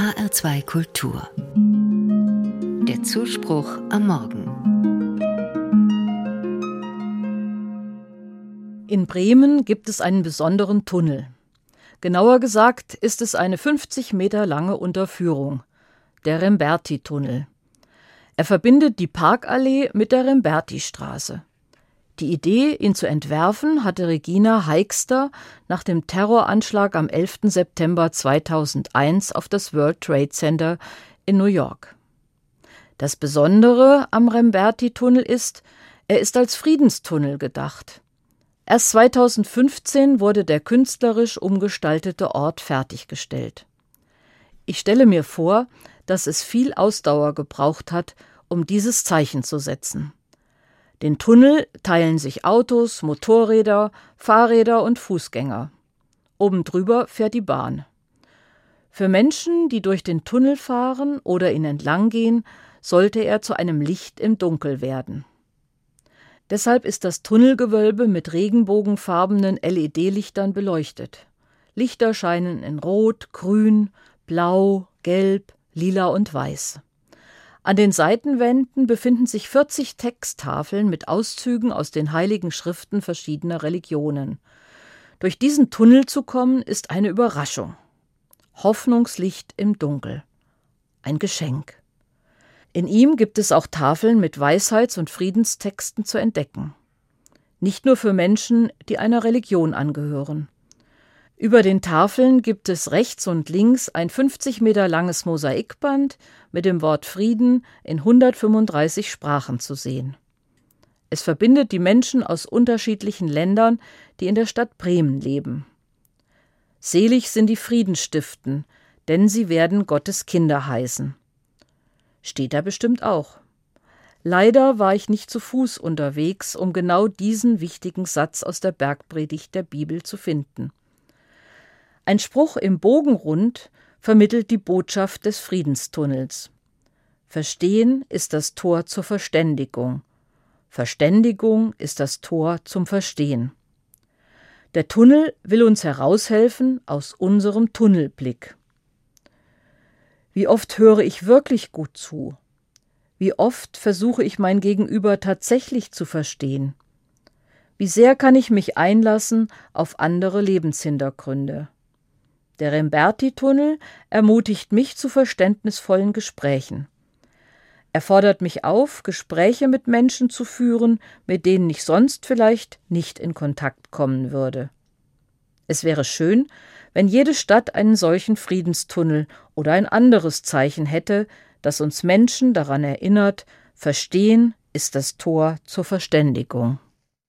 HR2 Kultur. Der Zuspruch am Morgen. In Bremen gibt es einen besonderen Tunnel. Genauer gesagt ist es eine 50 Meter lange Unterführung, der Remberti-Tunnel. Er verbindet die Parkallee mit der Remberti-Straße. Die Idee, ihn zu entwerfen, hatte ReginaEixter nach dem Terroranschlag am 11. September 2001 auf das World Trade Center in New York. Das Besondere am Remberti-Tunnel ist, er ist als Friedenstunnel gedacht. Erst 2015 wurde der künstlerisch umgestaltete Ort fertiggestellt. Ich stelle mir vor, dass es viel Ausdauer gebraucht hat, um dieses Zeichen zu setzen. Den Tunnel teilen sich Autos, Motorräder, Fahrräder und Fußgänger. Oben drüber fährt die Bahn. Für Menschen, die durch den Tunnel fahren oder ihn entlang gehen, sollte er zu einem Licht im Dunkel werden. Deshalb ist das Tunnelgewölbe mit regenbogenfarbenen LED-Lichtern beleuchtet. Lichter scheinen in Rot, Grün, Blau, Gelb, Lila und Weiß. An den Seitenwänden befinden sich 40 Texttafeln mit Auszügen aus den heiligen Schriften verschiedener Religionen. Durch diesen Tunnel zu kommen, ist eine Überraschung. Hoffnungslicht im Dunkel. Ein Geschenk. In ihm gibt es auch Tafeln mit Weisheits- und Friedenstexten zu entdecken. Nicht nur für Menschen, die einer Religion angehören. Über den Tafeln gibt es rechts und links ein 50 Meter langes Mosaikband mit dem Wort Frieden in 135 Sprachen zu sehen. Es verbindet die Menschen aus unterschiedlichen Ländern, die in der Stadt Bremen leben. Selig sind die Friedensstiften, denn sie werden Gottes Kinder heißen. Steht da bestimmt auch. Leider war ich nicht zu Fuß unterwegs, um genau diesen wichtigen Satz aus der Bergpredigt der Bibel zu finden. Ein Spruch im Bogenrund vermittelt die Botschaft des Friedenstunnels. Verstehen ist das Tor zur Verständigung. Verständigung ist das Tor zum Verstehen. Der Tunnel will uns heraushelfen aus unserem Tunnelblick. Wie oft höre ich wirklich gut zu? Wie oft versuche ich mein Gegenüber tatsächlich zu verstehen? Wie sehr kann ich mich einlassen auf andere Lebenshintergründe? Der Remberti-Tunnel ermutigt mich zu verständnisvollen Gesprächen. Er fordert mich auf, Gespräche mit Menschen zu führen, mit denen ich sonst vielleicht nicht in Kontakt kommen würde. Es wäre schön, wenn jede Stadt einen solchen Friedenstunnel oder ein anderes Zeichen hätte, das uns Menschen daran erinnert, Verstehen ist das Tor zur Verständigung.